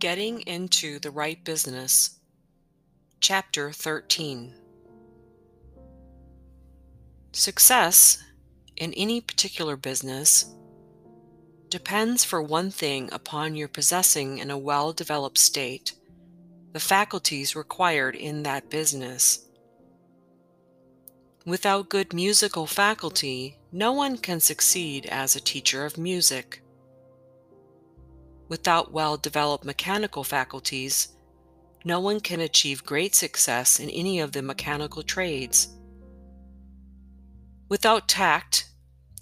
Getting into the Right Business, Chapter 13 Success in any particular business depends, for one thing, upon your possessing in a well developed state the faculties required in that business. Without good musical faculty, no one can succeed as a teacher of music. Without well developed mechanical faculties, no one can achieve great success in any of the mechanical trades. Without tact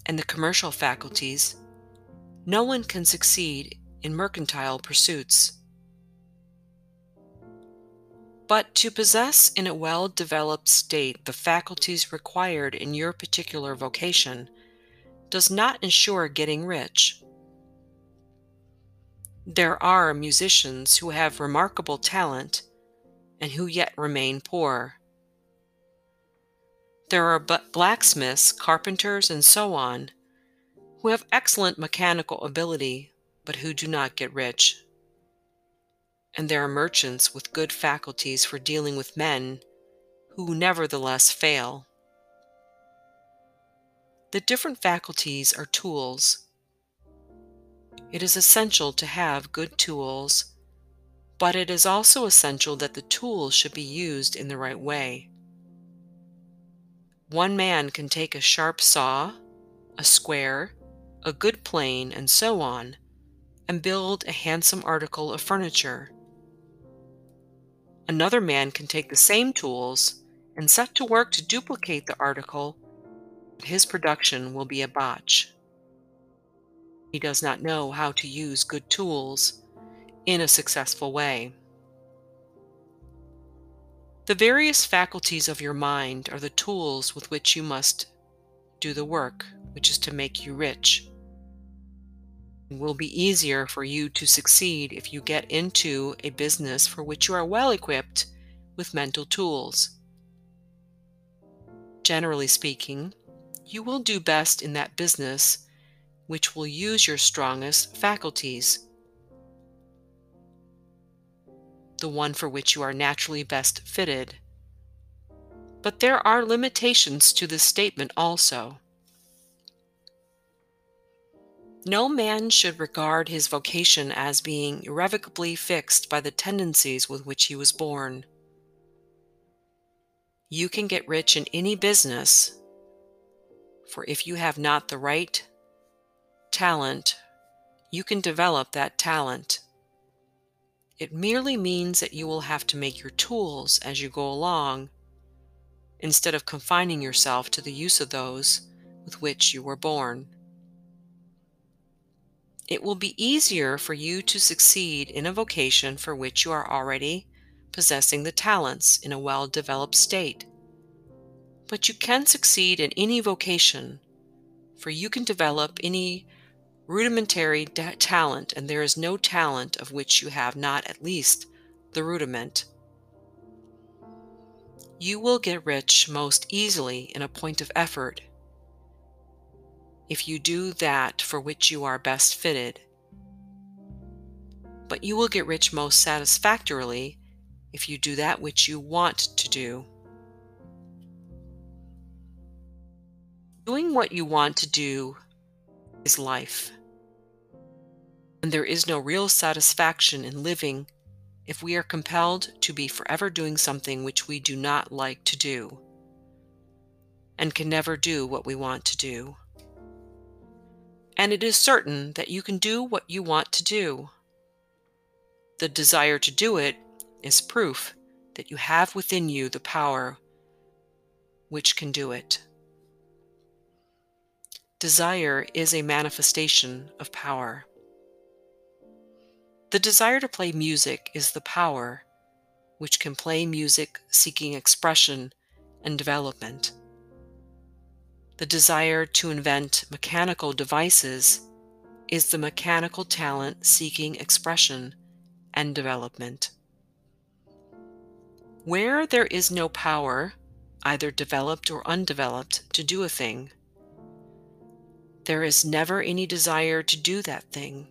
and the commercial faculties, no one can succeed in mercantile pursuits. But to possess in a well developed state the faculties required in your particular vocation does not ensure getting rich. There are musicians who have remarkable talent and who yet remain poor. There are but blacksmiths, carpenters, and so on who have excellent mechanical ability but who do not get rich and there are merchants with good faculties for dealing with men who nevertheless fail. The different faculties are tools. It is essential to have good tools, but it is also essential that the tools should be used in the right way. One man can take a sharp saw, a square, a good plane, and so on, and build a handsome article of furniture Another man can take the same tools and set to work to duplicate the article, but his production will be a botch. He does not know how to use good tools in a successful way. The various faculties of your mind are the tools with which you must do the work, which is to make you rich It will be easier for you to succeed if you get into a business for which you are well equipped with mental tools. Generally speaking, you will do best in that business which will use your strongest faculties, the one for which you are naturally best fitted. But there are limitations to this statement also. No man should regard his vocation as being irrevocably fixed by the tendencies with which he was born. You can get rich in any business, for if you have not the right talent, you can develop that talent. It merely means that you will have to make your tools as you go along, instead of confining yourself to the use of those with which you were born it will be easier for you to succeed in a vocation for which you are already possessing the talents in a well developed state. But you can succeed in any vocation, for you can develop any rudimentary da- talent, and there is no talent of which you have not at least the rudiment. You will get rich most easily in a point of effort if you do that for which you are best fitted. But you will get rich most satisfactorily if you do that which you want to do. Doing what you want to do is life. And there is no real satisfaction in living if we are compelled to be forever doing something which we do not like to do and can never do what we want to do and it is certain that you can do what you want to do. The desire to do it is proof that you have within you the power which can do it. Desire is a manifestation of power. The desire to play music is the power which can play music seeking expression and development the desire to invent mechanical devices is the mechanical talent seeking expression and development. Where there is no power, either developed or undeveloped, to do a thing, there is never any desire to do that thing.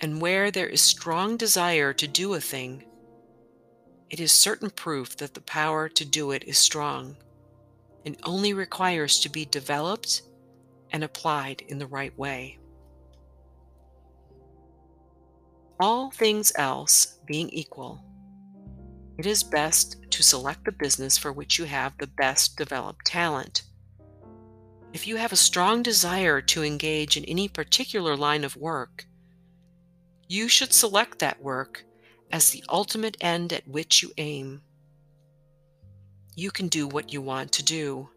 And where there is strong desire to do a thing, it is certain proof that the power to do it is strong and only requires to be developed and applied in the right way. All things else being equal, it is best to select the business for which you have the best developed talent. If you have a strong desire to engage in any particular line of work, you should select that work as the ultimate end at which you aim. You can do what you want to do,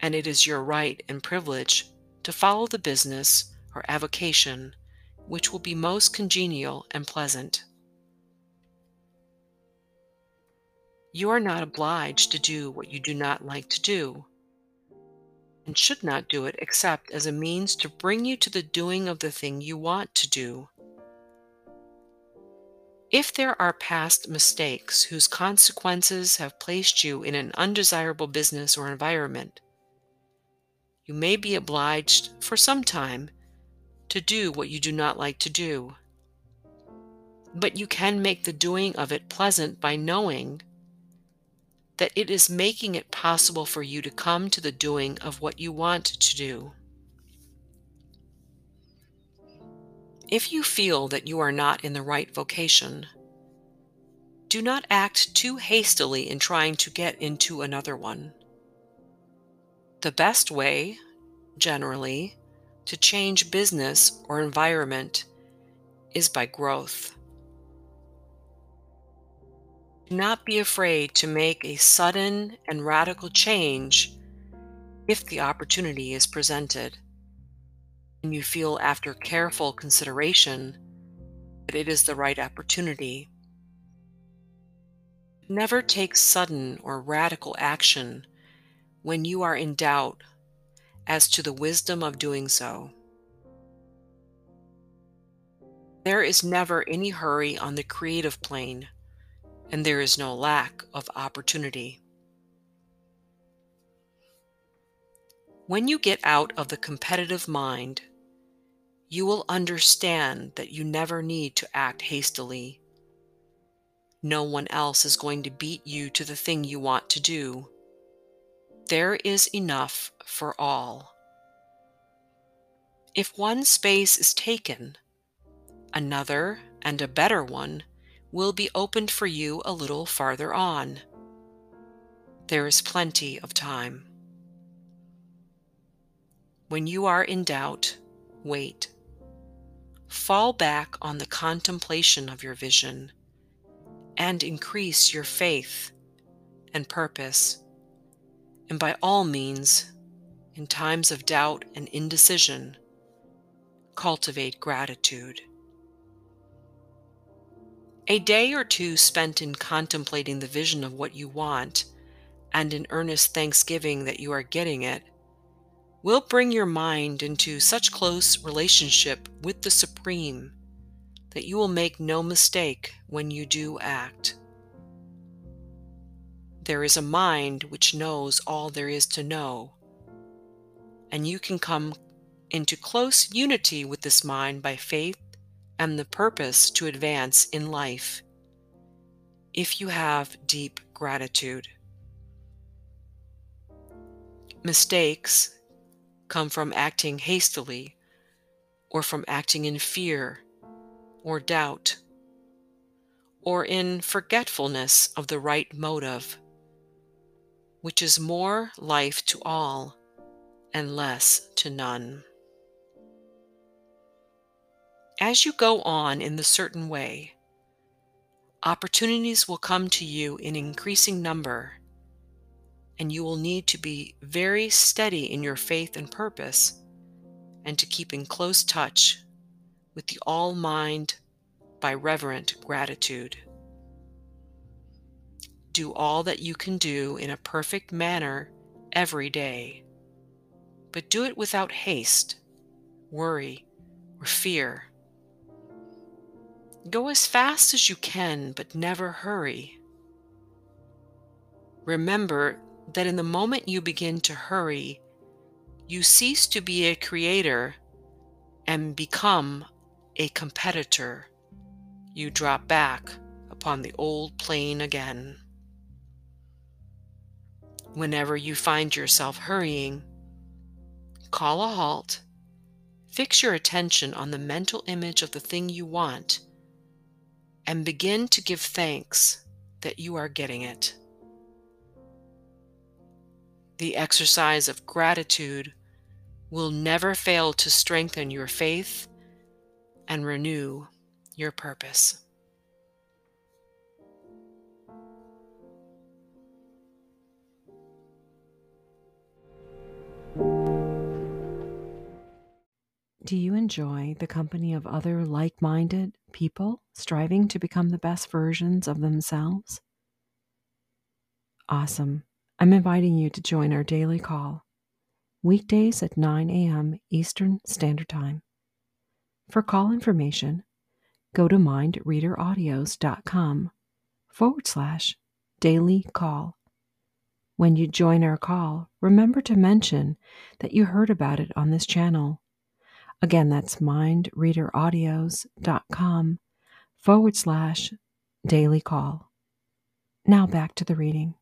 and it is your right and privilege to follow the business or avocation which will be most congenial and pleasant. You are not obliged to do what you do not like to do, and should not do it except as a means to bring you to the doing of the thing you want to do. If there are past mistakes whose consequences have placed you in an undesirable business or environment, you may be obliged for some time to do what you do not like to do. But you can make the doing of it pleasant by knowing that it is making it possible for you to come to the doing of what you want to do. If you feel that you are not in the right vocation, do not act too hastily in trying to get into another one. The best way, generally, to change business or environment is by growth. Do not be afraid to make a sudden and radical change if the opportunity is presented you feel after careful consideration that it is the right opportunity. Never take sudden or radical action when you are in doubt as to the wisdom of doing so. There is never any hurry on the creative plane, and there is no lack of opportunity. When you get out of the competitive mind, you will understand that you never need to act hastily. No one else is going to beat you to the thing you want to do. There is enough for all. If one space is taken, another and a better one will be opened for you a little farther on. There is plenty of time. When you are in doubt, wait. Fall back on the contemplation of your vision and increase your faith and purpose. And by all means, in times of doubt and indecision, cultivate gratitude. A day or two spent in contemplating the vision of what you want and in earnest thanksgiving that you are getting it will bring your mind into such close relationship with the Supreme that you will make no mistake when you do act. There is a mind which knows all there is to know, and you can come into close unity with this mind by faith and the purpose to advance in life if you have deep gratitude. Mistakes come from acting hastily or from acting in fear or doubt or in forgetfulness of the right motive, which is more life to all and less to none. As you go on in the certain way, opportunities will come to you in increasing number and you will need to be very steady in your faith and purpose and to keep in close touch with the all mind by reverent gratitude. Do all that you can do in a perfect manner every day, but do it without haste, worry, or fear. Go as fast as you can, but never hurry. Remember that in the moment you begin to hurry, you cease to be a creator and become a competitor, you drop back upon the old plane again. Whenever you find yourself hurrying, call a halt, fix your attention on the mental image of the thing you want, and begin to give thanks that you are getting it. The exercise of gratitude will never fail to strengthen your faith and renew your purpose. Do you enjoy the company of other like minded people striving to become the best versions of themselves? Awesome. I'm inviting you to join our daily call, weekdays at 9 a.m. Eastern Standard Time. For call information, go to mindreaderaudios.com forward slash daily call. When you join our call, remember to mention that you heard about it on this channel Again, that's mindreaderaudios.com forward slash daily call. Now back to the reading.